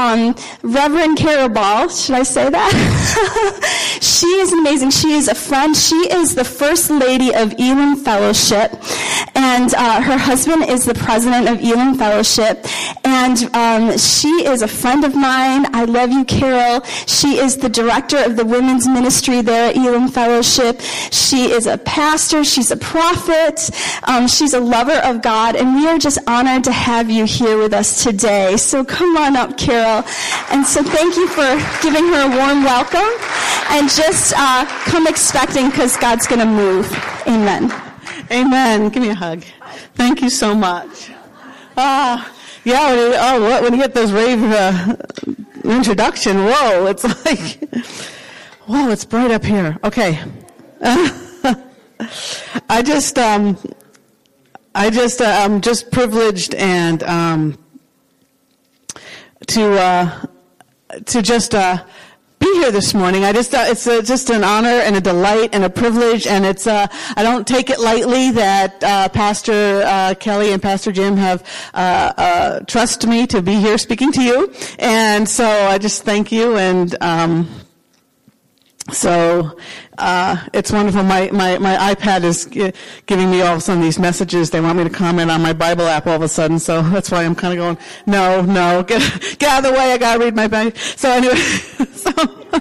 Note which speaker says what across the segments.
Speaker 1: um, Reverend Carol Ball. Should I say that? she is amazing. She is a friend. She is the first lady of Elim Fellowship, and uh, her husband is the president of Elim Fellowship. And um, she is a friend of mine. I love you, Carol. She is the director of the women's ministry there at Elim Fellowship. She is a pastor. She's a prophet. Um, she's a lover of God, and we are just honored to have you here with us today. So come on up, Carol. And so thank you for giving her a warm welcome, and just uh, come expecting because God's going to move. Amen.
Speaker 2: Amen. Give me a hug. Thank you so much. Ah, yeah. When you, oh, when you get those rave uh, introduction, whoa! It's like, whoa! It's bright up here. Okay. I just, um, I just, uh, I'm just privileged and um, to uh, to just uh, here this morning. I just, uh, it's uh, just an honor and a delight and a privilege, and it's, uh, I don't take it lightly that uh, Pastor uh, Kelly and Pastor Jim have uh, trust me to be here speaking to you, and so I just thank you and. Um, so uh, it's wonderful. My, my, my iPad is giving me all of these messages. They want me to comment on my Bible app all of a sudden. So that's why I'm kind of going, no, no, get, get out of the way. I got to read my Bible. So anyway, so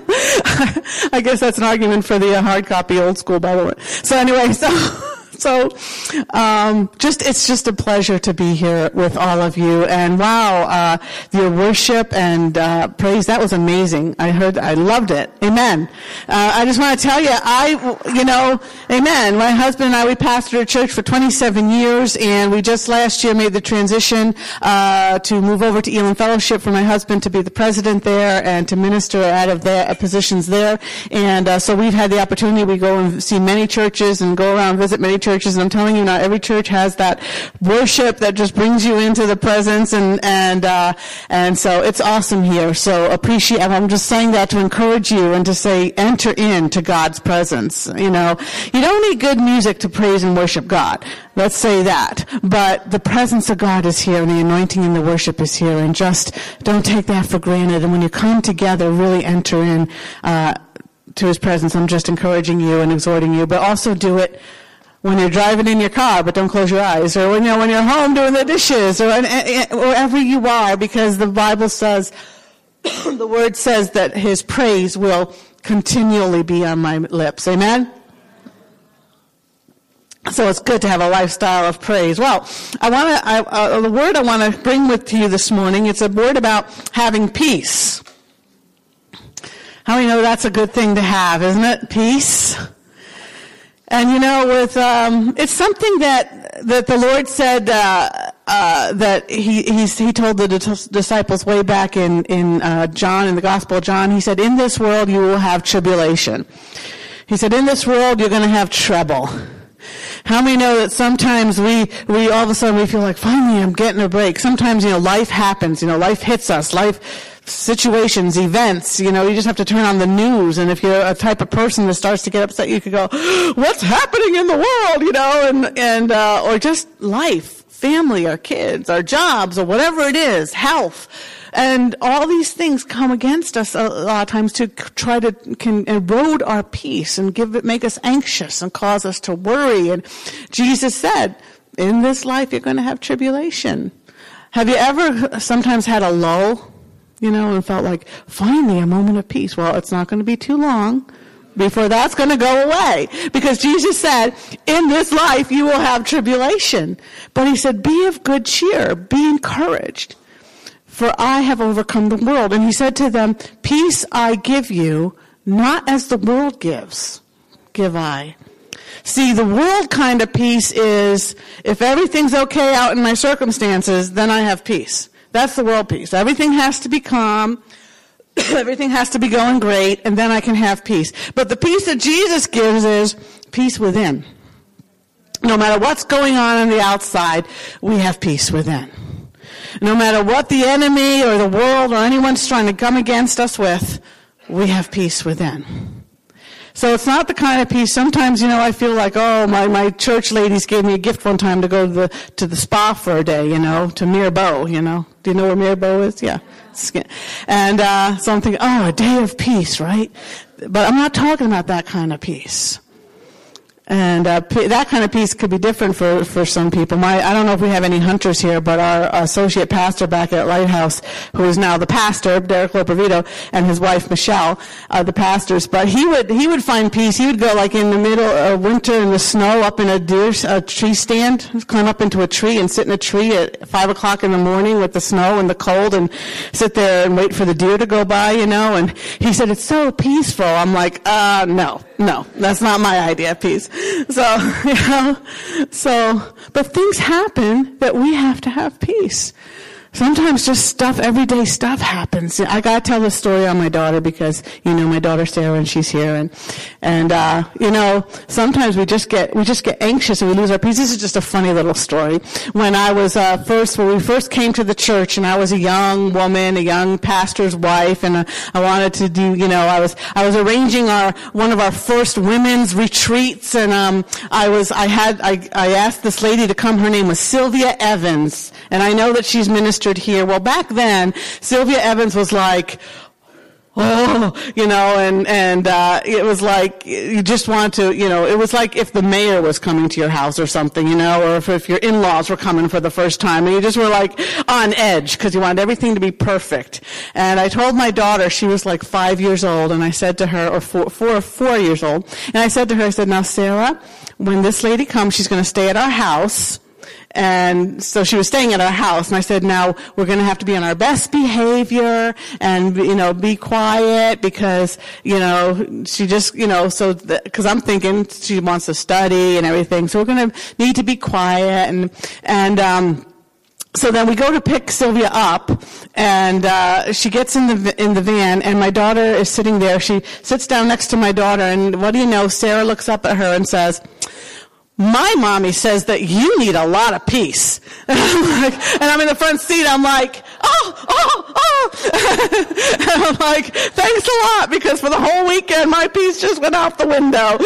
Speaker 2: I guess that's an argument for the uh, hard copy old school Bible. So anyway, so. So, um, just it's just a pleasure to be here with all of you. And wow, uh, your worship and uh, praise that was amazing. I heard, I loved it. Amen. Uh, I just want to tell you, I, you know, Amen. My husband and I we pastored a church for 27 years, and we just last year made the transition uh, to move over to Elim Fellowship for my husband to be the president there and to minister out of their positions there. And uh, so we've had the opportunity. We go and see many churches and go around visit many churches churches, and I'm telling you, not every church has that worship that just brings you into the presence, and and uh, and so it's awesome here. So appreciate. I'm just saying that to encourage you and to say, enter into God's presence. You know, you don't need good music to praise and worship God. Let's say that. But the presence of God is here and the anointing and the worship is here and just don't take that for granted. And when you come together, really enter in, uh, to his presence. I'm just encouraging you and exhorting you, but also do it when you're driving in your car, but don't close your eyes, or when you're, when you're home doing the dishes, or wherever you are, because the Bible says, the word says that his praise will continually be on my lips. Amen? So it's good to have a lifestyle of praise. Well, I want to, uh, the word I want to bring with to you this morning, it's a word about having peace. How many know that's a good thing to have, isn't it? Peace. And you know, with um, it's something that that the Lord said uh, uh, that he he told the disciples way back in in uh, John in the Gospel of John. He said, "In this world you will have tribulation." He said, "In this world you're going to have trouble." How many know that sometimes we, we all of a sudden we feel like finally I'm getting a break. Sometimes, you know, life happens, you know, life hits us, life situations, events, you know, you just have to turn on the news. And if you're a type of person that starts to get upset, you could go, what's happening in the world, you know, and, and, uh, or just life, family, our kids, our jobs, or whatever it is, health. And all these things come against us a lot of times to try to erode our peace and give it, make us anxious and cause us to worry. And Jesus said, in this life you're going to have tribulation. Have you ever sometimes had a lull you know, and felt like finally a moment of peace. Well, it's not going to be too long before that's going to go away because Jesus said, in this life you will have tribulation. But he said, be of good cheer, be encouraged, for I have overcome the world. And he said to them, peace I give you, not as the world gives, give I. See, the world kind of peace is if everything's okay out in my circumstances, then I have peace. That's the world peace. Everything has to be calm. Everything has to be going great, and then I can have peace. But the peace that Jesus gives is peace within. No matter what's going on on the outside, we have peace within. No matter what the enemy or the world or anyone's trying to come against us with, we have peace within. So it's not the kind of peace. Sometimes, you know, I feel like, oh, my, my church ladies gave me a gift one time to go to the, to the spa for a day, you know, to Mirbeau, you know. Do you know where Mirbeau is? Yeah. And uh, so I'm thinking, oh, a day of peace, right? But I'm not talking about that kind of peace. And uh, that kind of peace could be different for, for some people. My, I don't know if we have any hunters here, but our associate pastor back at Lighthouse, who is now the pastor, Derek Lopervito, and his wife Michelle, are the pastors. But he would he would find peace. He would go like in the middle of winter in the snow, up in a deer a tree stand, climb up into a tree and sit in a tree at five o'clock in the morning with the snow and the cold, and sit there and wait for the deer to go by, you know. And he said it's so peaceful. I'm like, uh, no, no, that's not my idea of peace. So, you know, so, but things happen that we have to have peace sometimes just stuff, everyday stuff happens. I gotta tell the story on my daughter because, you know, my daughter Sarah and she's here and, and, uh, you know, sometimes we just get, we just get anxious and we lose our peace. This is just a funny little story. When I was, uh, first, when we first came to the church and I was a young woman, a young pastor's wife and uh, I wanted to do, you know, I was, I was arranging our, one of our first women's retreats and, um, I was, I had, I, I asked this lady to come. Her name was Sylvia Evans and I know that she's ministered here. Well, back then, Sylvia Evans was like, oh, you know, and and uh, it was like you just want to, you know, it was like if the mayor was coming to your house or something, you know, or if, if your in-laws were coming for the first time, and you just were like on edge because you wanted everything to be perfect. And I told my daughter, she was like five years old, and I said to her, or four, four or four years old, and I said to her, I said, now Sarah, when this lady comes, she's going to stay at our house and so she was staying at our house, and I said, now we're going to have to be on our best behavior and, you know, be quiet because, you know, she just, you know, so, because I'm thinking she wants to study and everything. So we're going to need to be quiet and, and, um, so then we go to pick Sylvia up, and uh, she gets in the in the van, and my daughter is sitting there. She sits down next to my daughter, and what do you know? Sarah looks up at her and says, my mommy says that you need a lot of peace. and I'm in the front seat. I'm like, oh, oh, oh. and I'm like, thanks a lot because for the whole weekend my peace just went out the window.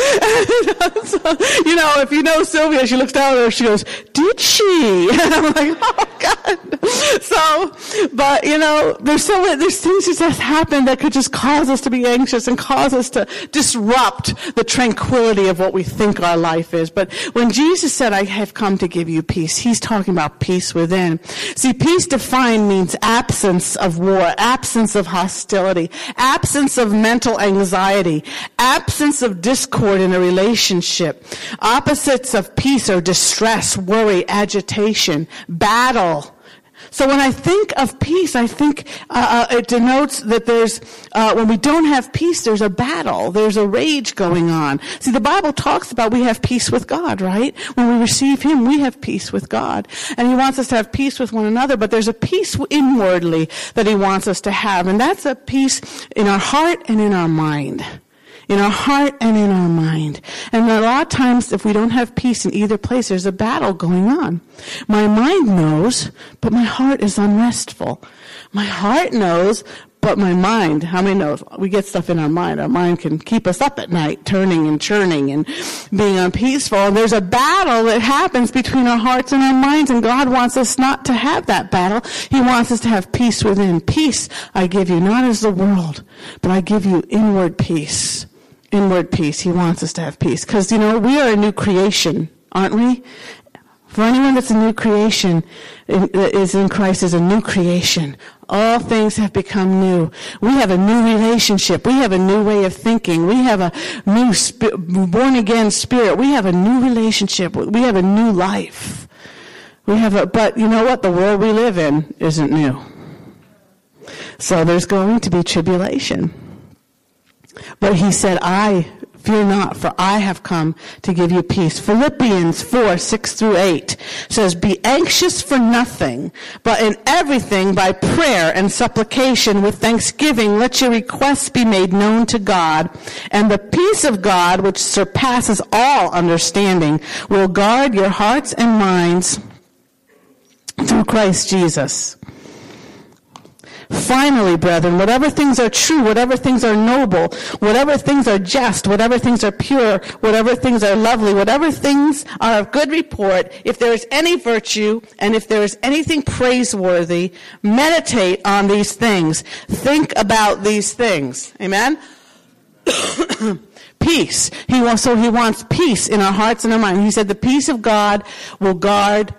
Speaker 2: so, you know, if you know Sylvia, she looks down at her, she goes, did she? And I'm like, oh God. So, but you know, there's so many, there's things that just happen that could just cause us to be anxious and cause us to disrupt the tranquility of what we think our life is. But when Jesus said, I have come to give you peace, he's talking about peace within. See, peace defined means absence of war, absence of hostility, absence of mental anxiety, absence of discord in a relationship. Opposites of peace are distress, worry, agitation, battle, so when I think of peace, I think uh, uh, it denotes that there's, uh, when we don't have peace, there's a battle, there's a rage going on. See, the Bible talks about we have peace with God, right? When we receive Him, we have peace with God. And He wants us to have peace with one another, but there's a peace inwardly that He wants us to have. And that's a peace in our heart and in our mind in our heart and in our mind. And a lot of times, if we don't have peace in either place, there's a battle going on. My mind knows, but my heart is unrestful. My heart knows, but my mind, how many knows? We get stuff in our mind. Our mind can keep us up at night, turning and churning and being unpeaceful. And there's a battle that happens between our hearts and our minds, and God wants us not to have that battle. He wants us to have peace within. Peace I give you, not as the world, but I give you inward peace inward peace. He wants us to have peace. Because, you know, we are a new creation, aren't we? For anyone that's a new creation, is in Christ is a new creation. All things have become new. We have a new relationship. We have a new way of thinking. We have a new sp- born again spirit. We have a new relationship. We have a new life. We have a, but you know what? The world we live in isn't new. So there's going to be tribulation. But he said, I fear not, for I have come to give you peace. Philippians 4, 6 through 8 says, Be anxious for nothing, but in everything by prayer and supplication with thanksgiving, let your requests be made known to God, and the peace of God, which surpasses all understanding, will guard your hearts and minds through Christ Jesus. Finally, brethren, whatever things are true, whatever things are noble, whatever things are just, whatever things are pure, whatever things are lovely, whatever things are of good report, if there is any virtue and if there is anything praiseworthy, meditate on these things. Think about these things. Amen? peace. He wants, so he wants peace in our hearts and our mind. He said the peace of God will guard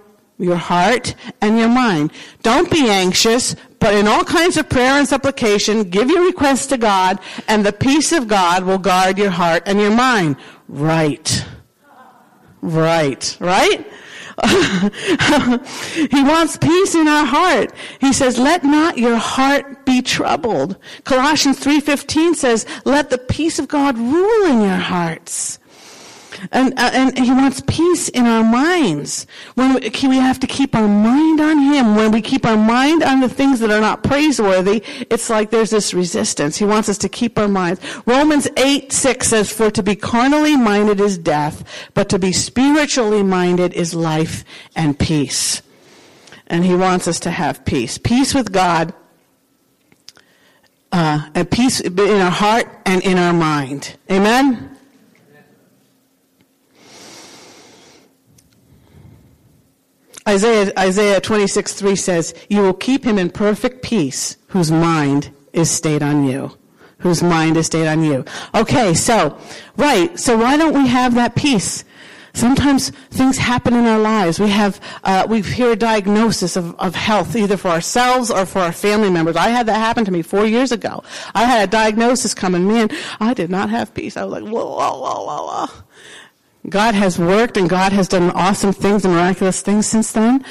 Speaker 2: your heart and your mind. Don't be anxious, but in all kinds of prayer and supplication, give your requests to God, and the peace of God will guard your heart and your mind. Right. Right. Right? he wants peace in our heart. He says, let not your heart be troubled. Colossians 3.15 says, let the peace of God rule in your hearts. And, uh, and he wants peace in our minds. When we, we have to keep our mind on him. When we keep our mind on the things that are not praiseworthy, it's like there's this resistance. He wants us to keep our minds. Romans 8, 6 says, For to be carnally minded is death, but to be spiritually minded is life and peace. And he wants us to have peace. Peace with God, uh, and peace in our heart and in our mind. Amen? Isaiah, Isaiah 26, 3 says, You will keep him in perfect peace whose mind is stayed on you. Whose mind is stayed on you. Okay, so, right, so why don't we have that peace? Sometimes things happen in our lives. We have, uh, we hear a diagnosis of, of health, either for ourselves or for our family members. I had that happen to me four years ago. I had a diagnosis come and man, I did not have peace. I was like, whoa, whoa, whoa, whoa, whoa. God has worked and God has done awesome things and miraculous things since then.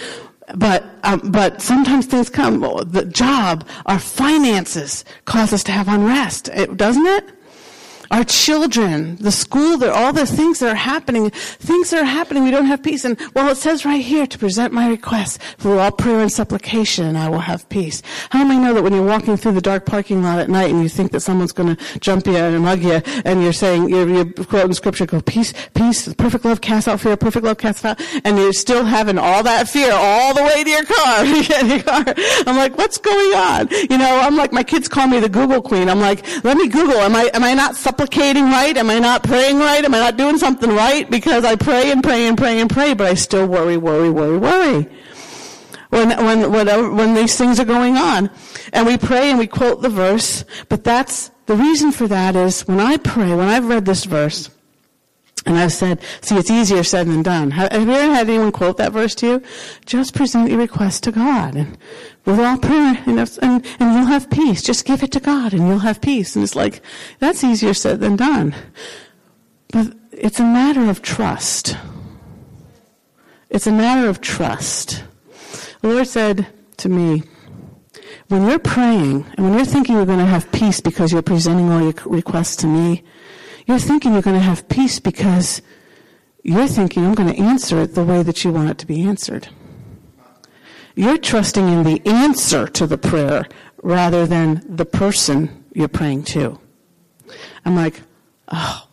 Speaker 2: But um, but sometimes things come. The job, our finances, cause us to have unrest, it, doesn't it? Our children, the school, there, all the things that are happening, things that are happening, we don't have peace. And well, it says right here to present my request for all prayer and supplication, and I will have peace. How many know that when you're walking through the dark parking lot at night and you think that someone's going to jump you and mug you, and you're saying, you're, you're quoting scripture, go, peace, peace, perfect love casts out fear, perfect love casts out, and you're still having all that fear all the way to your car. your car. I'm like, what's going on? You know, I'm like, my kids call me the Google queen. I'm like, let me Google. Am I, am I not supplicating? Supplicating right? Am I not praying right? Am I not doing something right? Because I pray and pray and pray and pray, but I still worry, worry, worry, worry. When, when, whatever, when these things are going on. And we pray and we quote the verse, but that's, the reason for that is when I pray, when I've read this verse, and I've said, see, it's easier said than done. Have, you ever had anyone quote that verse to you? Just present your request to God. And with all prayer, and, and, and you'll have peace. Just give it to God and you'll have peace. And it's like, that's easier said than done. But it's a matter of trust. It's a matter of trust. The Lord said to me, when you're praying and when you're thinking you're going to have peace because you're presenting all your requests to me, you're thinking you're going to have peace because you're thinking I'm going to answer it the way that you want it to be answered. You're trusting in the answer to the prayer rather than the person you're praying to. I'm like, oh.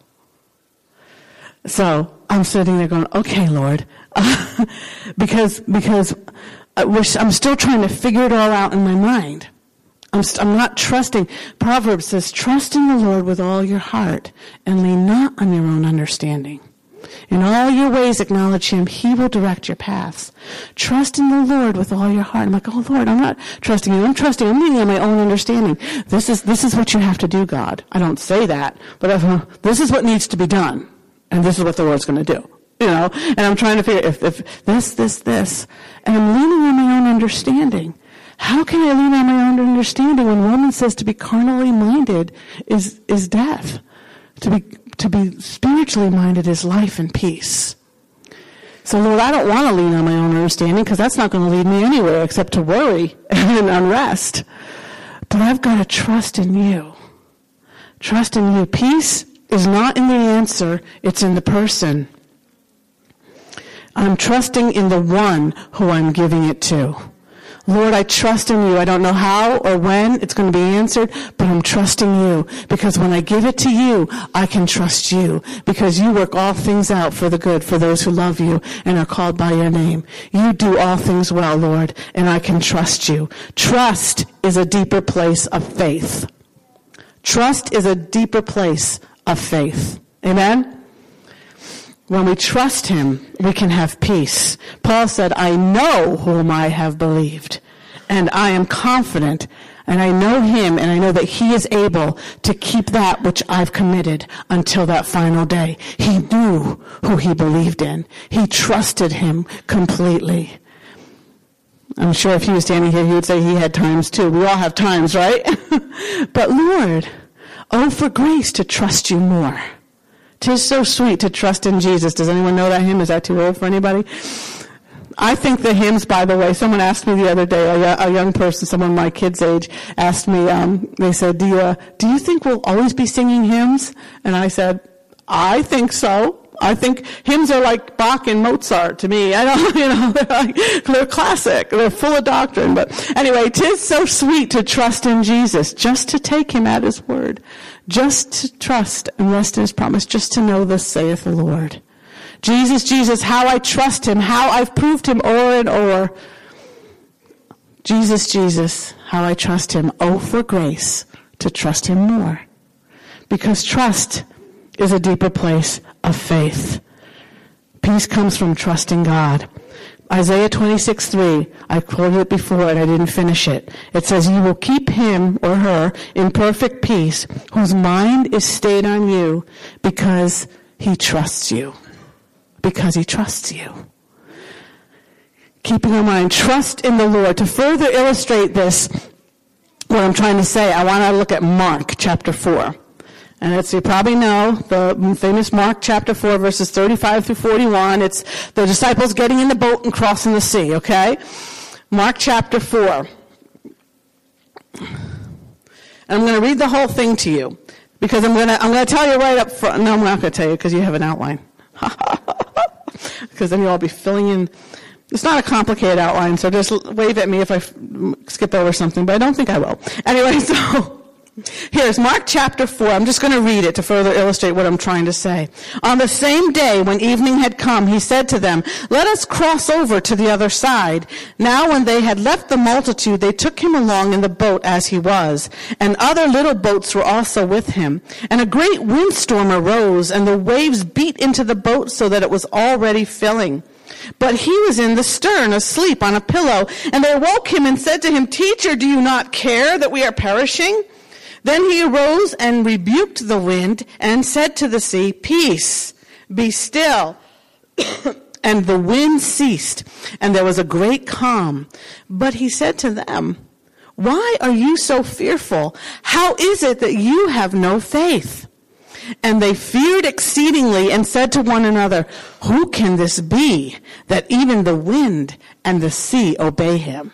Speaker 2: So I'm sitting there going, okay, Lord, because because uh, I'm still trying to figure it all out in my mind. I'm, st- I'm not trusting. Proverbs says, trust in the Lord with all your heart and lean not on your own understanding. In all your ways acknowledge him. He will direct your paths. Trust in the Lord with all your heart. I'm like, oh Lord, I'm not trusting you. I'm trusting. I'm leaning on my own understanding. This is, this is what you have to do, God. I don't say that, but uh, this is what needs to be done. And this is what the Lord's going to do. You know, and I'm trying to figure if, if this, this, this, and I'm leaning on my own understanding. How can I lean on my own understanding when Romans says to be carnally minded is, is death? To be, to be spiritually minded is life and peace. So Lord, I don't want to lean on my own understanding because that's not going to lead me anywhere except to worry and unrest. But I've got to trust in you. Trust in you. Peace is not in the answer, it's in the person. I'm trusting in the one who I'm giving it to. Lord, I trust in you. I don't know how or when it's going to be answered, but I'm trusting you because when I give it to you, I can trust you because you work all things out for the good for those who love you and are called by your name. You do all things well, Lord, and I can trust you. Trust is a deeper place of faith. Trust is a deeper place of faith. Amen? When we trust Him, we can have peace. Paul said, I know whom I have believed, and I am confident, and I know Him, and I know that He is able to keep that which I've committed until that final day. He knew who He believed in. He trusted Him completely. I'm sure if he was standing here, he would say he had times too. We all have times, right? but Lord, oh, for grace to trust you more. Tis so sweet to trust in Jesus. Does anyone know that hymn? Is that too old for anybody? I think the hymns, by the way, someone asked me the other day, a, a young person, someone my kid's age, asked me, um, they said, do you, uh, do you think we'll always be singing hymns? And I said, I think so. I think hymns are like Bach and Mozart to me. I don't, you know, they're, like, they're classic. They're full of doctrine. But anyway, tis so sweet to trust in Jesus, just to take him at his word just to trust and rest in his promise, just to know this saith the Lord. Jesus, Jesus, how I trust him, how I've proved him o'er and o'er. Jesus, Jesus, how I trust him. Oh, for grace to trust him more. Because trust is a deeper place of faith. Peace comes from trusting God. Isaiah 26, 3. I quoted it before and I didn't finish it. It says, You will keep him or her in perfect peace whose mind is stayed on you because he trusts you. Because he trusts you. Keeping our mind, trust in the Lord. To further illustrate this, what I'm trying to say, I want to look at Mark chapter 4. And as you probably know, the famous Mark chapter 4 verses 35 through 41, it's the disciples getting in the boat and crossing the sea, okay? Mark chapter 4. And I'm going to read the whole thing to you because I'm going to, I'm going to tell you right up front. No, I'm not going to tell you because you have an outline. because then you'll all be filling in. It's not a complicated outline, so just wave at me if I skip over something, but I don't think I will. Anyway, so Here's Mark chapter 4. I'm just going to read it to further illustrate what I'm trying to say. On the same day when evening had come, he said to them, Let us cross over to the other side. Now when they had left the multitude, they took him along in the boat as he was. And other little boats were also with him. And a great windstorm arose, and the waves beat into the boat so that it was already filling. But he was in the stern, asleep on a pillow. And they woke him and said to him, Teacher, do you not care that we are perishing? Then he arose and rebuked the wind and said to the sea, Peace, be still. and the wind ceased, and there was a great calm. But he said to them, Why are you so fearful? How is it that you have no faith? And they feared exceedingly and said to one another, Who can this be that even the wind and the sea obey him?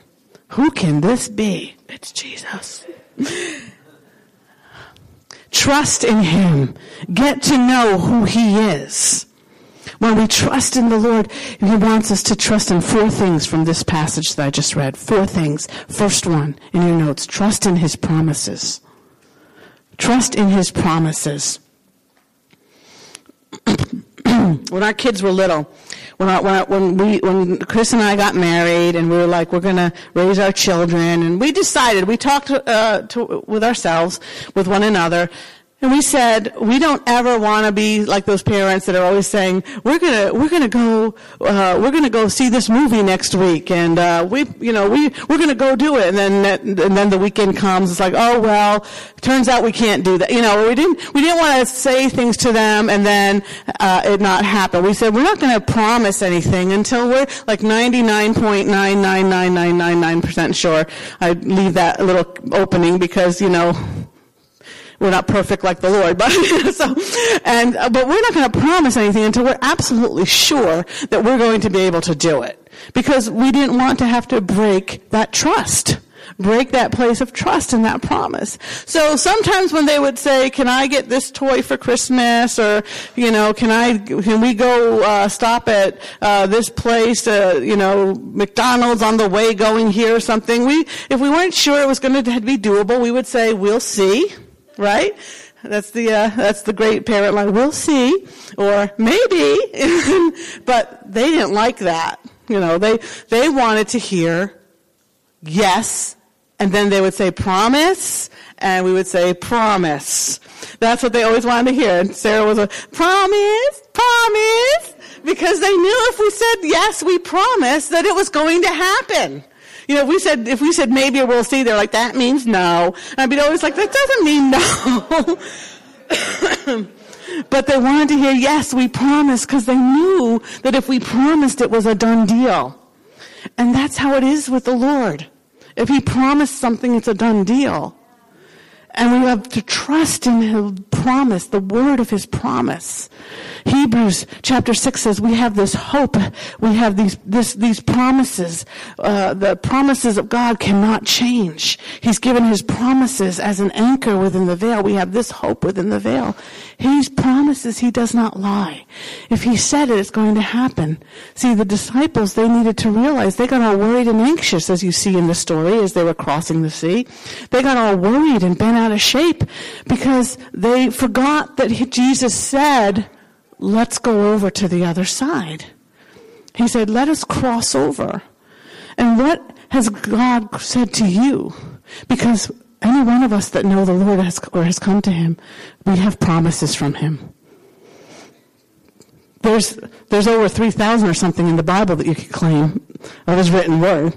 Speaker 2: Who can this be? It's Jesus. Trust in Him. Get to know who He is. When we trust in the Lord, He wants us to trust in four things from this passage that I just read. Four things. First one in your notes. Trust in His promises. Trust in His promises. when our kids were little, when, I, when, I, when we when Chris and I got married and we were like we're going to raise our children and we decided we talked uh, to, with ourselves with one another and we said we don't ever want to be like those parents that are always saying we're gonna we're gonna go uh, we're gonna go see this movie next week and uh, we you know we we're gonna go do it. And then and then the weekend comes it's like oh well turns out we can't do that. You know we didn't we didn't want to say things to them and then uh, it not happen. We said we're not gonna promise anything until we're like ninety nine point nine nine nine nine nine nine percent sure. I leave that little opening because you know we're not perfect like the Lord, but so, and uh, but we're not going to promise anything until we're absolutely sure that we're going to be able to do it, because we didn't want to have to break that trust. break that place of trust in that promise. So sometimes when they would say, "Can I get this toy for Christmas?" or you know, "Can I? Can we go uh, stop at uh, this place? Uh, you know, McDonald's on the way going here or something?" We, if we weren't sure it was going to be doable, we would say, "We'll see," right? That's the uh, that's the great parent line. We'll see, or maybe, but they didn't like that. You know, they they wanted to hear yes, and then they would say promise, and we would say promise. That's what they always wanted to hear. And Sarah was a promise, promise, because they knew if we said yes, we promise that it was going to happen. You know, if we said if we said maybe we'll see, they're like that means no. And I'd be always like that doesn't mean no. but they wanted to hear yes, we promise, because they knew that if we promised, it was a done deal. And that's how it is with the Lord. If He promised something, it's a done deal. And we have to trust in His promise, the word of His promise. Hebrews chapter 6 says we have this hope. We have these, this, these promises. Uh, the promises of God cannot change. He's given His promises as an anchor within the veil. We have this hope within the veil. He promises He does not lie. If He said it, it's going to happen. See, the disciples, they needed to realize they got all worried and anxious, as you see in the story, as they were crossing the sea. They got all worried and bent out of shape because they forgot that Jesus said, let's go over to the other side. He said, let us cross over. And what has God said to you? Because any one of us that know the Lord has, or has come to Him, we have promises from Him. There's, there's over 3,000 or something in the Bible that you could claim of His written word.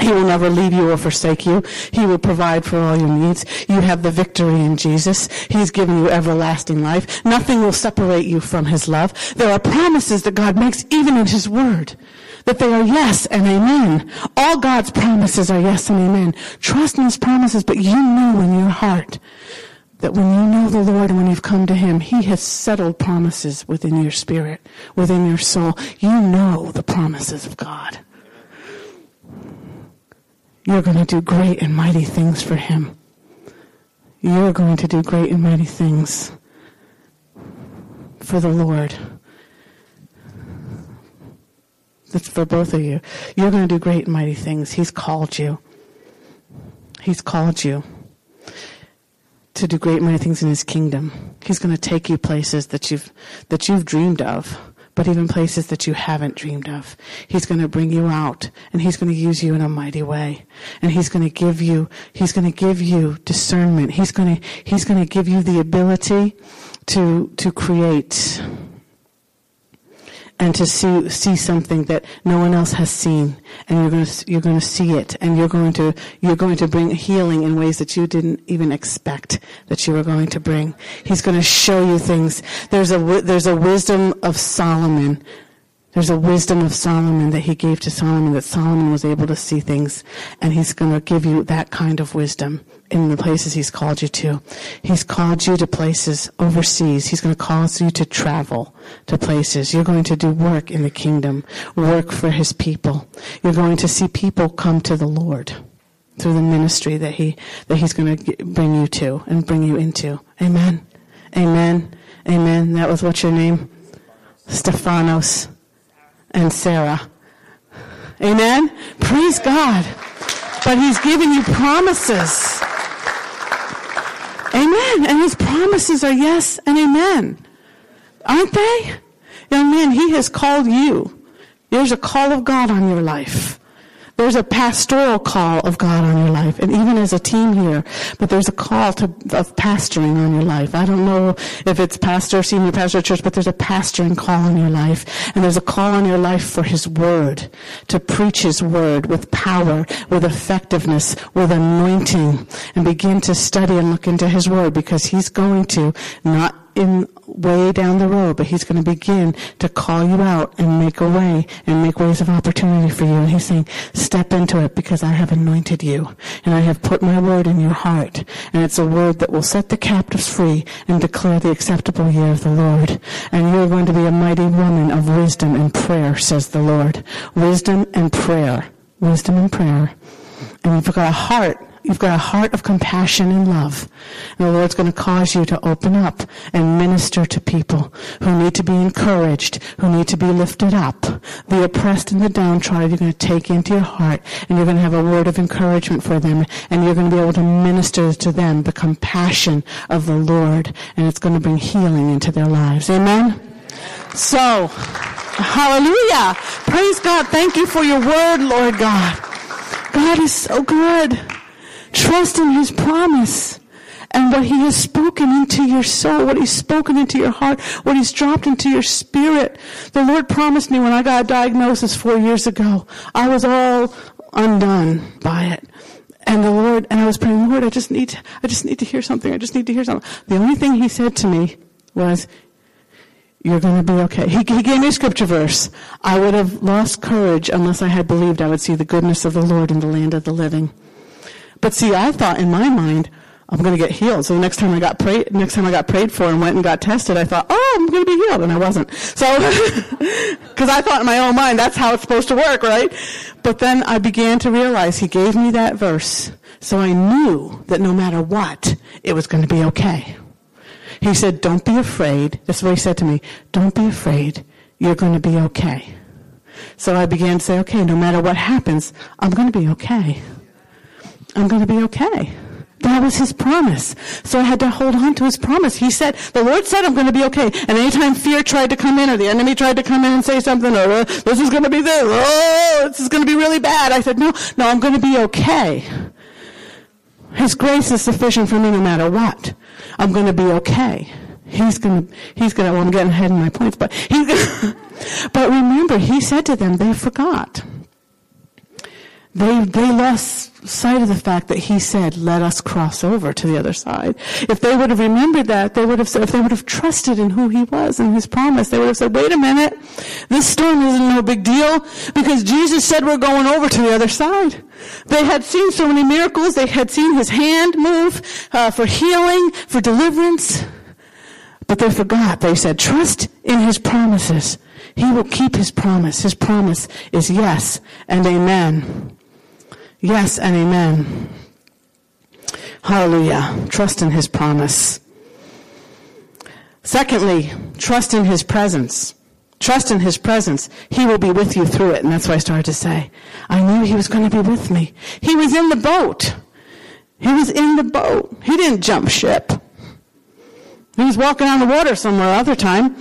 Speaker 2: He will never leave you or forsake you. He will provide for all your needs. You have the victory in Jesus. He's given you everlasting life. Nothing will separate you from His love. There are promises that God makes even in His Word. That they are yes and amen. All God's promises are yes and amen. Trust in His promises, but you know in your heart that when you know the Lord and when you've come to Him, He has settled promises within your spirit, within your soul. You know the promises of God. You're going to do great and mighty things for him. You're going to do great and mighty things for the Lord. That's for both of you. You're going to do great and mighty things. He's called you. He's called you to do great and mighty things in his kingdom. He's going to take you places that you've that you've dreamed of but even places that you haven't dreamed of. He's going to bring you out and he's going to use you in a mighty way. And he's going to give you, he's going to give you discernment. He's going to, he's going to give you the ability to, to create and to see see something that no one else has seen. And you're going to you're going to see it. And you're going to you're going to bring healing in ways that you didn't even expect that you were going to bring. He's going to show you things. There's a there's a wisdom of Solomon. There's a wisdom of Solomon that he gave to Solomon that Solomon was able to see things. And he's going to give you that kind of wisdom in the places he's called you to. He's called you to places overseas. He's going to cause you to travel to places. You're going to do work in the kingdom, work for his people. You're going to see people come to the Lord through the ministry that he that he's going to bring you to and bring you into. Amen. Amen. Amen. That was what's your name? Stephanos and Sarah. Amen. Praise God. But he's given you promises. Amen. And his promises are yes and amen. Aren't they? Young man, he has called you. There's a call of God on your life. There's a pastoral call of God on your life, and even as a team here, but there's a call to, of pastoring on your life. I don't know if it's pastor, senior pastor church, but there's a pastoring call on your life, and there's a call on your life for His Word, to preach His Word with power, with effectiveness, with anointing, and begin to study and look into His Word because He's going to not in way down the road, but he's going to begin to call you out and make a way and make ways of opportunity for you. And he's saying, step into it because I have anointed you and I have put my word in your heart. And it's a word that will set the captives free and declare the acceptable year of the Lord. And you're going to be a mighty woman of wisdom and prayer, says the Lord. Wisdom and prayer. Wisdom and prayer. and you've got a heart You've got a heart of compassion and love. And the Lord's going to cause you to open up and minister to people who need to be encouraged, who need to be lifted up. The oppressed and the downtrodden, you're going to take into your heart and you're going to have a word of encouragement for them and you're going to be able to minister to them the compassion of the Lord and it's going to bring healing into their lives. Amen? So, hallelujah. Praise God. Thank you for your word, Lord God. God is so good. Trust in His promise and what He has spoken into your soul, what He's spoken into your heart, what He's dropped into your spirit. The Lord promised me when I got a diagnosis four years ago, I was all undone by it. And the Lord, and I was praying, Lord, I just need, to, I just need to hear something. I just need to hear something. The only thing He said to me was, you're going to be okay. He, he, gave me a scripture verse. I would have lost courage unless I had believed I would see the goodness of the Lord in the land of the living. But see, I thought in my mind, I'm going to get healed. So the next time I got prayed, next time I got prayed for and went and got tested, I thought, oh, I'm going to be healed, and I wasn't. So, because I thought in my own mind that's how it's supposed to work, right? But then I began to realize He gave me that verse, so I knew that no matter what, it was going to be okay. He said, "Don't be afraid." That's what He said to me. Don't be afraid. You're going to be okay. So I began to say, okay, no matter what happens, I'm going to be okay. I'm going to be okay. That was his promise. So I had to hold on to his promise. He said, the Lord said I'm going to be okay. And anytime fear tried to come in or the enemy tried to come in and say something or this is going to be this, oh, this is going to oh, be really bad. I said, no, no, I'm going to be okay. His grace is sufficient for me no matter what. I'm going to be okay. He's going to, he's going to, well, I'm getting ahead in my points, but he's going to, but remember, he said to them, they forgot. They, they lost sight of the fact that he said, let us cross over to the other side. If they would have remembered that, they would have said, if they would have trusted in who he was and his promise, they would have said, wait a minute, this storm isn't no big deal because Jesus said we're going over to the other side. They had seen so many miracles. They had seen his hand move uh, for healing, for deliverance. But they forgot. They said, trust in his promises. He will keep his promise. His promise is yes and amen. Yes and amen. Hallelujah. Trust in his promise. Secondly, trust in his presence. Trust in his presence. He will be with you through it. And that's why I started to say, I knew he was going to be with me. He was in the boat. He was in the boat. He didn't jump ship. He was walking on the water somewhere other time.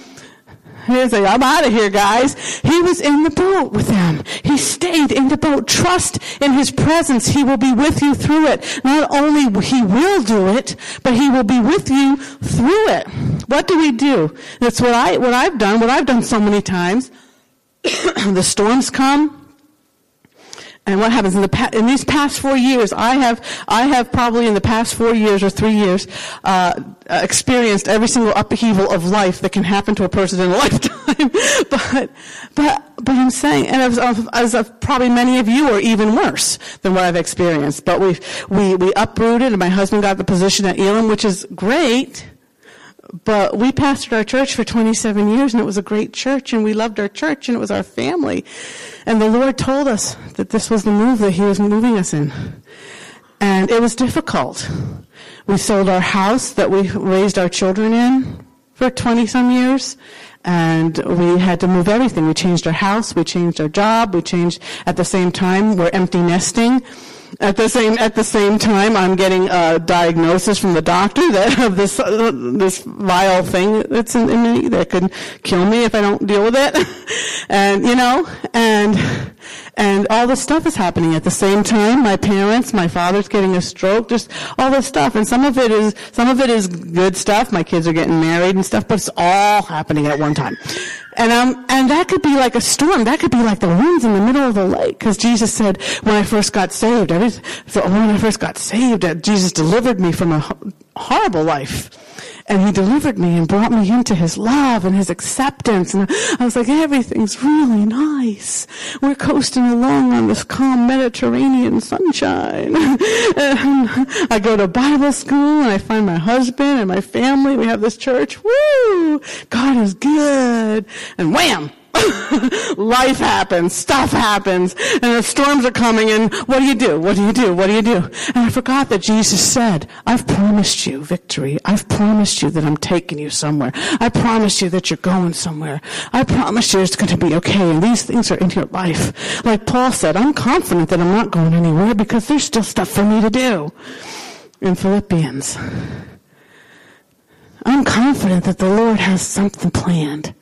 Speaker 2: He say, I'm out of here, guys. He was in the boat with them. He stayed in the boat. Trust in his presence. He will be with you through it. Not only he will do it, but he will be with you through it. What do we do? That's what I, what I've done, what I've done so many times. the storms come. And what happens in the pa- in these past four years? I have I have probably in the past four years or three years uh, experienced every single upheaval of life that can happen to a person in a lifetime. but but but I'm saying, and as, as of probably many of you are even worse than what I've experienced. But we we we uprooted, and my husband got the position at Elim, which is great but we pastored our church for 27 years and it was a great church and we loved our church and it was our family. And the Lord told us that this was the move that He was moving us in. And it was difficult. We sold our house that we raised our children in for 20 some years and we had to move everything. We changed our house, we changed our job, we changed at the same time, we're empty nesting. At the same at the same time, I'm getting a diagnosis from the doctor that of this uh, this vile thing that's in, in, me that could kill me if I don't deal with it, and you know, and and all this stuff is happening at the same time. My parents, my father's getting a stroke, just all this stuff, and some of it is some of it is good stuff. My kids are getting married and stuff, but it's all happening at one time. And um, and that could be like a storm. That could be like the winds in the middle of the lake. Because Jesus said, when I first got saved, every, so when I first got saved, Jesus delivered me from a horrible life and he delivered me and brought me into his love and his acceptance. And I was like, everything's really nice. We're coasting along on this calm Mediterranean sunshine. and I go to Bible school and I find my husband and my family. We have this church. Woo! God is good. And wham! Life happens, stuff happens, and the storms are coming, and what do you do? What do you do? What do you do? And I forgot that Jesus said, I've promised you victory. I've promised you that I'm taking you somewhere. I promised you that you're going somewhere. I promised you it's going to be okay, and these things are in your life. Like Paul said, I'm confident that I'm not going anywhere because there's still stuff for me to do. In Philippians. I'm confident that the Lord has something planned.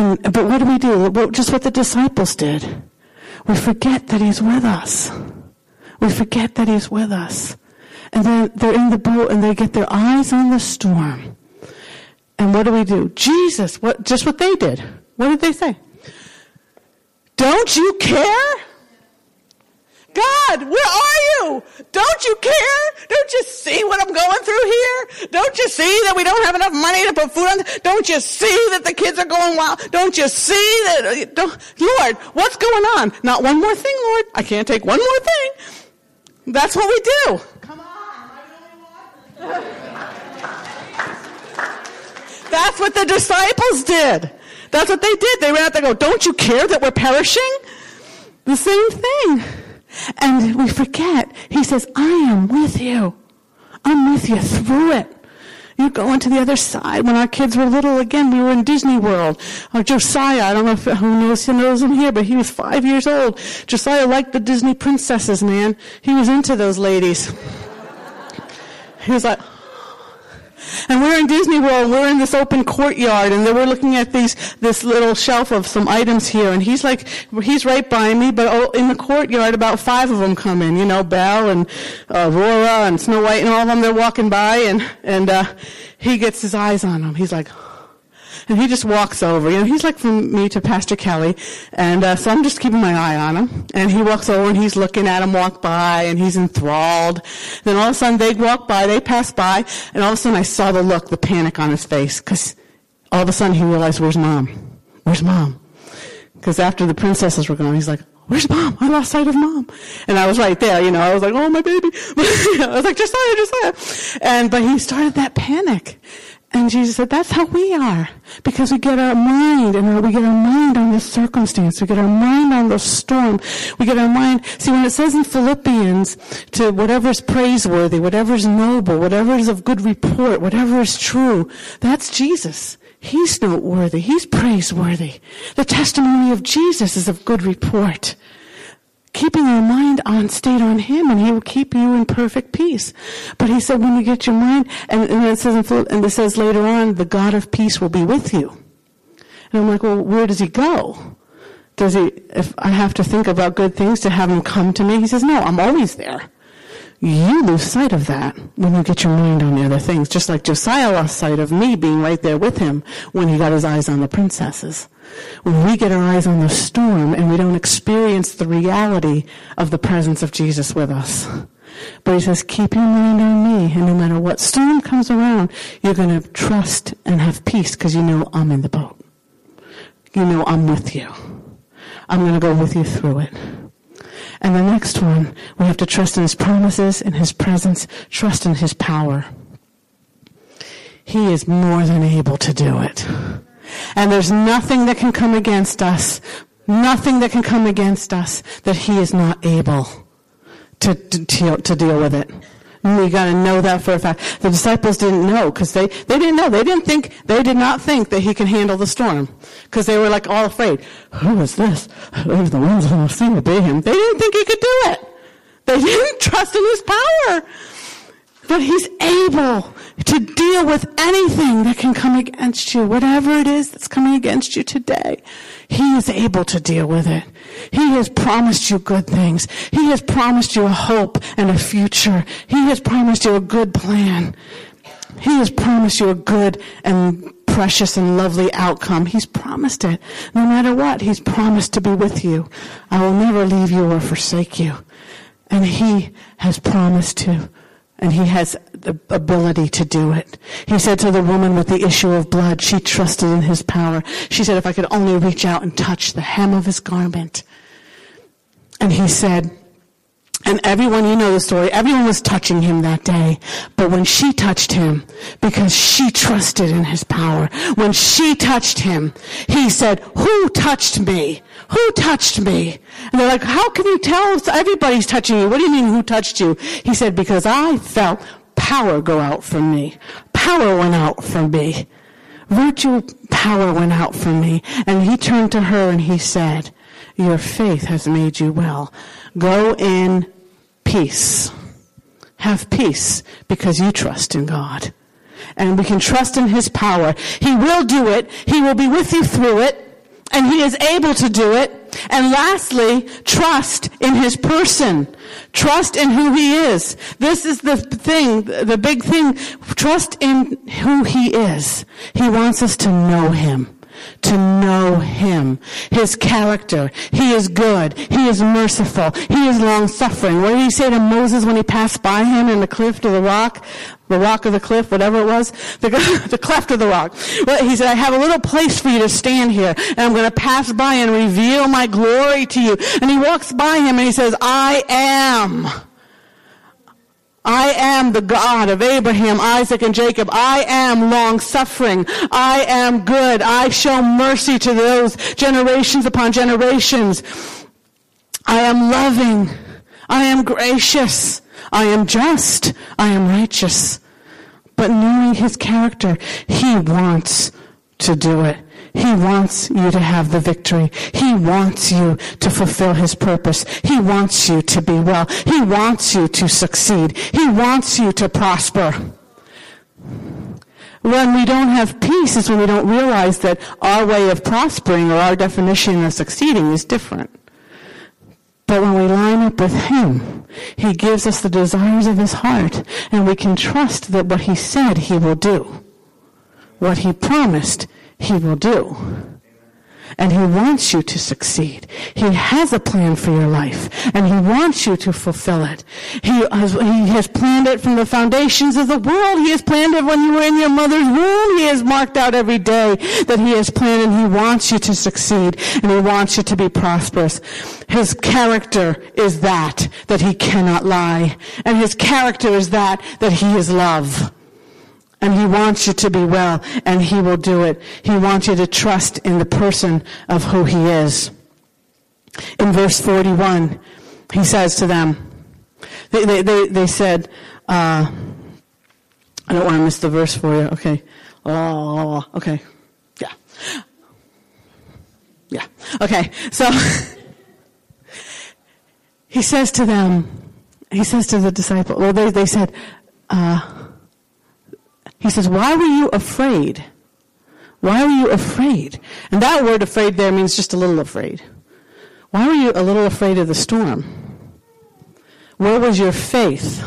Speaker 2: And, but what do we do? Just what the disciples did. We forget that He's with us. We forget that He's with us. And then they're in the boat and they get their eyes on the storm. And what do we do? Jesus, what, just what they did. What did they say? Don't you care? God, where are you? Don't you care? Don't you see what I'm going through here? Don't you see that we don't have enough money to put food on? Don't you see that the kids are going wild? Don't you see that? Uh, don't, Lord, what's going on? Not one more thing, Lord. I can't take one more thing. That's what we do. Come on. That's what the disciples did. That's what they did. They ran out there and go, don't you care that we're perishing? The same thing. And we forget. He says, I am with you. I'm with you through it. You're going to the other side. When our kids were little, again, we were in Disney World. Uh, Josiah, I don't know if, who knows, who knows him here, but he was five years old. Josiah liked the Disney princesses, man. He was into those ladies. He was like, and we're in Disney World, we're in this open courtyard, and we're looking at these, this little shelf of some items here, and he's like, he's right by me, but in the courtyard, about five of them come in, you know, Belle and uh, Aurora and Snow White and all of them, they're walking by, and, and, uh, he gets his eyes on them. He's like, and he just walks over. You know, he's like from me to Pastor Kelly, and uh, so I'm just keeping my eye on him. And he walks over and he's looking at him walk by, and he's enthralled. Then all of a sudden they walk by, they pass by, and all of a sudden I saw the look, the panic on his face, because all of a sudden he realized, "Where's mom? Where's mom?" Because after the princesses were gone, he's like, Where's mom? I lost sight of mom. And I was right there, you know, I was like, oh, my baby. I was like, Josiah, Josiah. And, but he started that panic. And Jesus said, that's how we are. Because we get our mind and we get our mind on the circumstance. We get our mind on the storm. We get our mind. See, when it says in Philippians to whatever is praiseworthy, whatever is noble, whatever is of good report, whatever is true, that's Jesus. He's noteworthy. He's praiseworthy. The testimony of Jesus is of good report keeping your mind on stayed on him and he will keep you in perfect peace. But he said when you get your mind and, and it says and it says later on the god of peace will be with you. And i'm like well where does he go? Does he if i have to think about good things to have him come to me? He says no i'm always there. You lose sight of that when you get your mind on the other things. Just like josiah lost sight of me being right there with him when he got his eyes on the princesses when we get our eyes on the storm and we don't experience the reality of the presence of Jesus with us. But he says, keep your mind on me, and no matter what storm comes around, you're going to trust and have peace because you know I'm in the boat. You know I'm with you. I'm going to go with you through it. And the next one, we have to trust in his promises, in his presence, trust in his power. He is more than able to do it. And there's nothing that can come against us, nothing that can come against us that he is not able to, to, to deal with it. You got to know that for a fact. The disciples didn't know because they, they didn't know. They didn't think, they did not think that he can handle the storm because they were like all afraid. Who is this? Who's the ones who will sea obey him? They didn't think he could do it. They didn't trust in his power. But he's able to deal with anything that can come against you, whatever it is that's coming against you today. He is able to deal with it. He has promised you good things. He has promised you a hope and a future. He has promised you a good plan. He has promised you a good and precious and lovely outcome. He's promised it. No matter what, He's promised to be with you. I will never leave you or forsake you. And He has promised to and he has the ability to do it. He said to the woman with the issue of blood, she trusted in his power. She said, if I could only reach out and touch the hem of his garment. And he said, And everyone, you know the story, everyone was touching him that day. But when she touched him, because she trusted in his power, when she touched him, he said, who touched me? Who touched me? And they're like, how can you tell everybody's touching you? What do you mean who touched you? He said, because I felt power go out from me. Power went out from me. Virtual power went out from me. And he turned to her and he said, your faith has made you well. Go in peace. Have peace because you trust in God. And we can trust in His power. He will do it. He will be with you through it. And He is able to do it. And lastly, trust in His person. Trust in who He is. This is the thing, the big thing. Trust in who He is. He wants us to know Him to know Him, His character. He is good. He is merciful. He is long suffering. What did He say to Moses when He passed by him in the cliff to the rock? The rock of the cliff, whatever it was, the, the cleft of the rock. Well, he said, I have a little place for you to stand here, and I'm going to pass by and reveal my glory to you. And he walks by him and he says, I am. I am the God of Abraham, Isaac, and Jacob. I am long suffering. I am good. I show mercy to those generations upon generations. I am loving. I am gracious. I am just. I am righteous. But knowing his character, he wants to do it. He wants you to have the victory. He wants you to fulfill His purpose. He wants you to be well. He wants you to succeed. He wants you to prosper. When we don't have peace is when we don't realize that our way of prospering or our definition of succeeding is different. But when we line up with Him, He gives us the desires of His heart, and we can trust that what He said He will do. What He promised, he will do. And He wants you to succeed. He has a plan for your life, and He wants you to fulfill it. He has, he has planned it from the foundations of the world. He has planned it when you were in your mother's womb. He has marked out every day that He has planned, and He wants you to succeed, and He wants you to be prosperous. His character is that, that He cannot lie. And His character is that, that He is love. And he wants you to be well, and he will do it. He wants you to trust in the person of who he is. In verse 41, he says to them, they, they, they, they said, uh, I don't want to miss the verse for you. Okay. Oh, okay. Yeah. Yeah. Okay. So, he says to them, he says to the disciple, well, they, they said, uh, he says, Why were you afraid? Why were you afraid? And that word afraid there means just a little afraid. Why were you a little afraid of the storm? Where was your faith?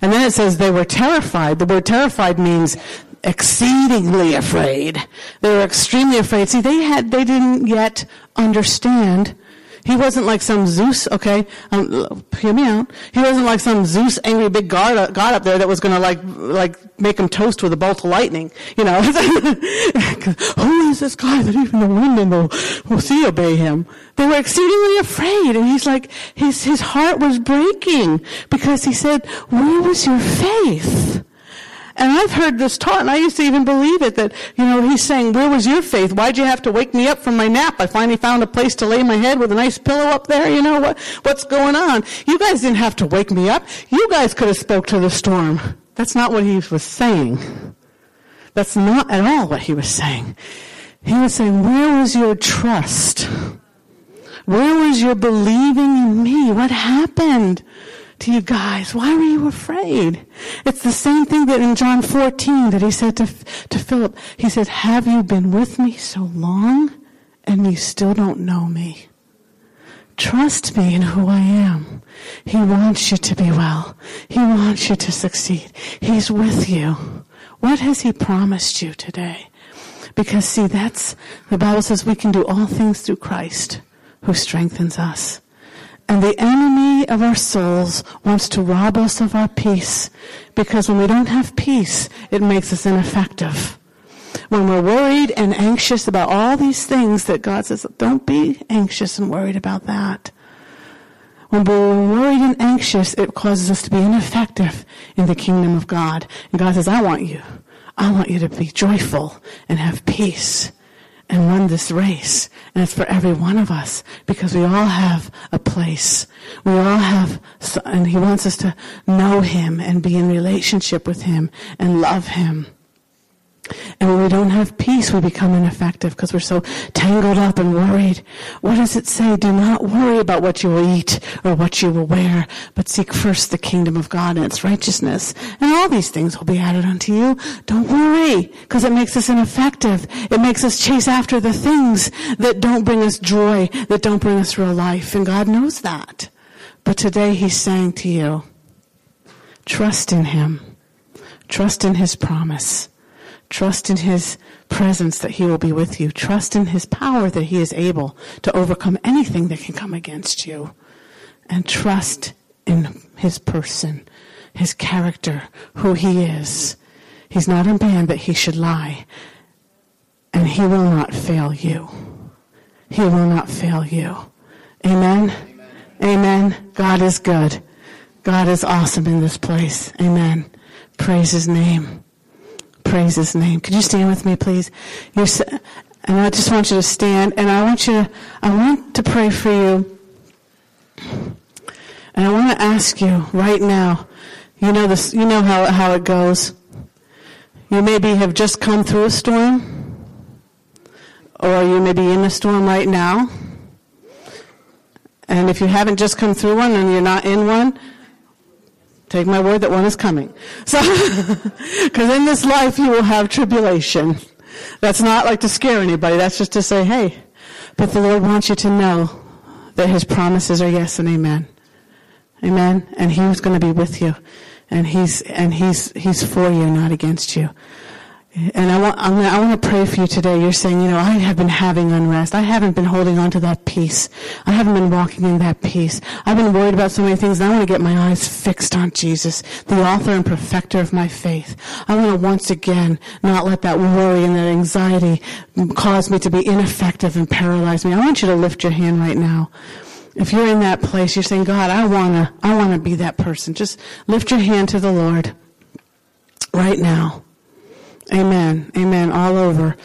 Speaker 2: And then it says they were terrified. The word terrified means exceedingly afraid. They were extremely afraid. See, they had, they didn't yet understand he wasn't like some Zeus, okay? Um, hear me out. He wasn't like some Zeus angry big god, uh, god up there that was gonna like, like make him toast with a bolt of lightning, you know? Who is this guy that even the wind and the, will sea obey him? They were exceedingly afraid and he's like, his, his heart was breaking because he said, where was your faith? And I've heard this taught, and I used to even believe it, that, you know, he's saying, where was your faith? Why'd you have to wake me up from my nap? I finally found a place to lay my head with a nice pillow up there, you know, what, what's going on? You guys didn't have to wake me up. You guys could have spoke to the storm. That's not what he was saying. That's not at all what he was saying. He was saying, where was your trust? Where was your believing in me? What happened? To you guys, why were you afraid? It's the same thing that in John 14 that he said to, to Philip. He said, have you been with me so long and you still don't know me? Trust me in who I am. He wants you to be well. He wants you to succeed. He's with you. What has he promised you today? Because see, that's, the Bible says we can do all things through Christ who strengthens us. And the enemy of our souls wants to rob us of our peace because when we don't have peace, it makes us ineffective. When we're worried and anxious about all these things that God says, don't be anxious and worried about that. When we're worried and anxious, it causes us to be ineffective in the kingdom of God. And God says, I want you. I want you to be joyful and have peace and run this race. And it's for every one of us because we all have a place. We all have, and He wants us to know Him and be in relationship with Him and love Him. And when we don't have peace, we become ineffective because we're so tangled up and worried. What does it say? Do not worry about what you will eat or what you will wear, but seek first the kingdom of God and its righteousness. And all these things will be added unto you. Don't worry because it makes us ineffective. It makes us chase after the things that don't bring us joy, that don't bring us real life. And God knows that. But today He's saying to you, trust in Him. Trust in His promise Trust in His presence that He will be with you. Trust in His power that He is able to overcome anything that can come against you. And trust in His person, His character, who He is. He's not a man that He should lie. And He will not fail you. He will not fail you. Amen? Amen. Amen. God is good. God is awesome in this place. Amen. Praise His name. Praise his name. Could you stand with me, please? You're, and I just want you to stand, and I want you to, I want to pray for you. And I want to ask you right now, you know this, you know how, how it goes. You maybe have just come through a storm, or you may be in a storm right now. And if you haven't just come through one and you're not in one, Take my word that one is coming. So, because in this life you will have tribulation. That's not like to scare anybody. That's just to say, hey, but the Lord wants you to know that His promises are yes and amen. Amen. And He's going to be with you. And He's, and He's, He's for you, not against you. And I want, I'm, I want to pray for you today. You're saying, you know, I have been having unrest. I haven't been holding on to that peace. I haven't been walking in that peace. I've been worried about so many things and I want to get my eyes fixed on Jesus, the author and perfecter of my faith. I want to once again not let that worry and that anxiety cause me to be ineffective and paralyze me. I want you to lift your hand right now. If you're in that place, you're saying, God, I want to, I want to be that person. Just lift your hand to the Lord right now. Amen. Amen. All over.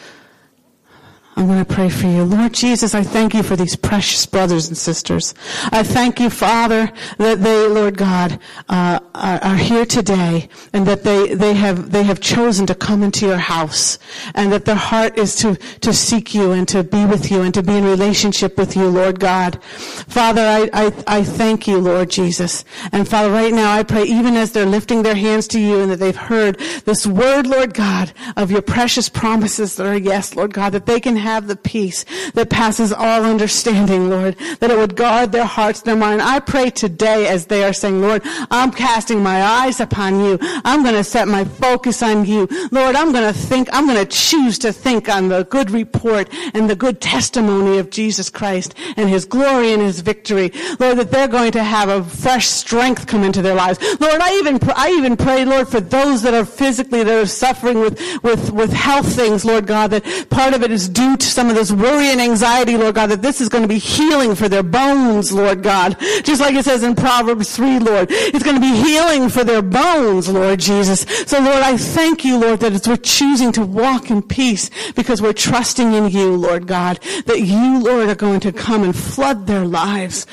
Speaker 2: I'm going to pray for you. Lord Jesus, I thank you for these precious brothers and sisters. I thank you, Father, that they, Lord God, uh, are here today and that they, they have, they have chosen to come into your house and that their heart is to, to seek you and to be with you and to be in relationship with you, Lord God. Father, I, I, I thank you, Lord Jesus. And Father, right now I pray even as they're lifting their hands to you and that they've heard this word, Lord God, of your precious promises that are yes, Lord God, that they can have have the peace that passes all understanding, Lord, that it would guard their hearts, their mind. I pray today as they are saying, Lord, I'm casting my eyes upon you. I'm going to set my focus on you. Lord, I'm going to think, I'm going to choose to think on the good report and the good testimony of Jesus Christ and his glory and his victory. Lord, that they're going to have a fresh strength come into their lives. Lord, I even, I even pray, Lord, for those that are physically, that are suffering with, with, with health things, Lord God, that part of it is due some of this worry and anxiety, Lord God, that this is going to be healing for their bones, Lord God. Just like it says in Proverbs 3, Lord. It's going to be healing for their bones, Lord Jesus. So Lord, I thank you, Lord, that we're choosing to walk in peace because we're trusting in you, Lord God, that you, Lord, are going to come and flood their lives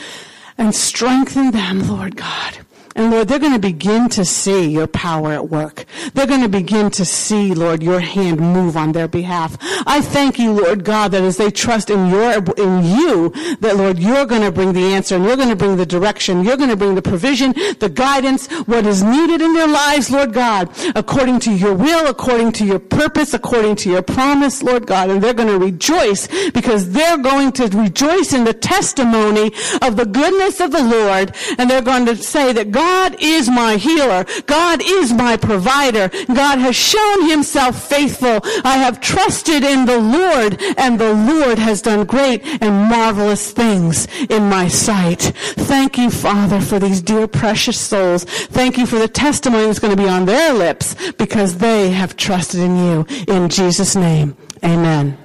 Speaker 2: and strengthen them, Lord God. And Lord, they're going to begin to see your power at work. They're going to begin to see, Lord, your hand move on their behalf. I thank you, Lord God, that as they trust in your, in you, that Lord, you're going to bring the answer and you're going to bring the direction. You're going to bring the provision, the guidance, what is needed in their lives, Lord God, according to your will, according to your purpose, according to your promise, Lord God. And they're going to rejoice because they're going to rejoice in the testimony of the goodness of the Lord. And they're going to say that God God is my healer. God is my provider. God has shown himself faithful. I have trusted in the Lord and the Lord has done great and marvelous things in my sight. Thank you, Father, for these dear precious souls. Thank you for the testimony that's going to be on their lips because they have trusted in you. In Jesus' name, amen.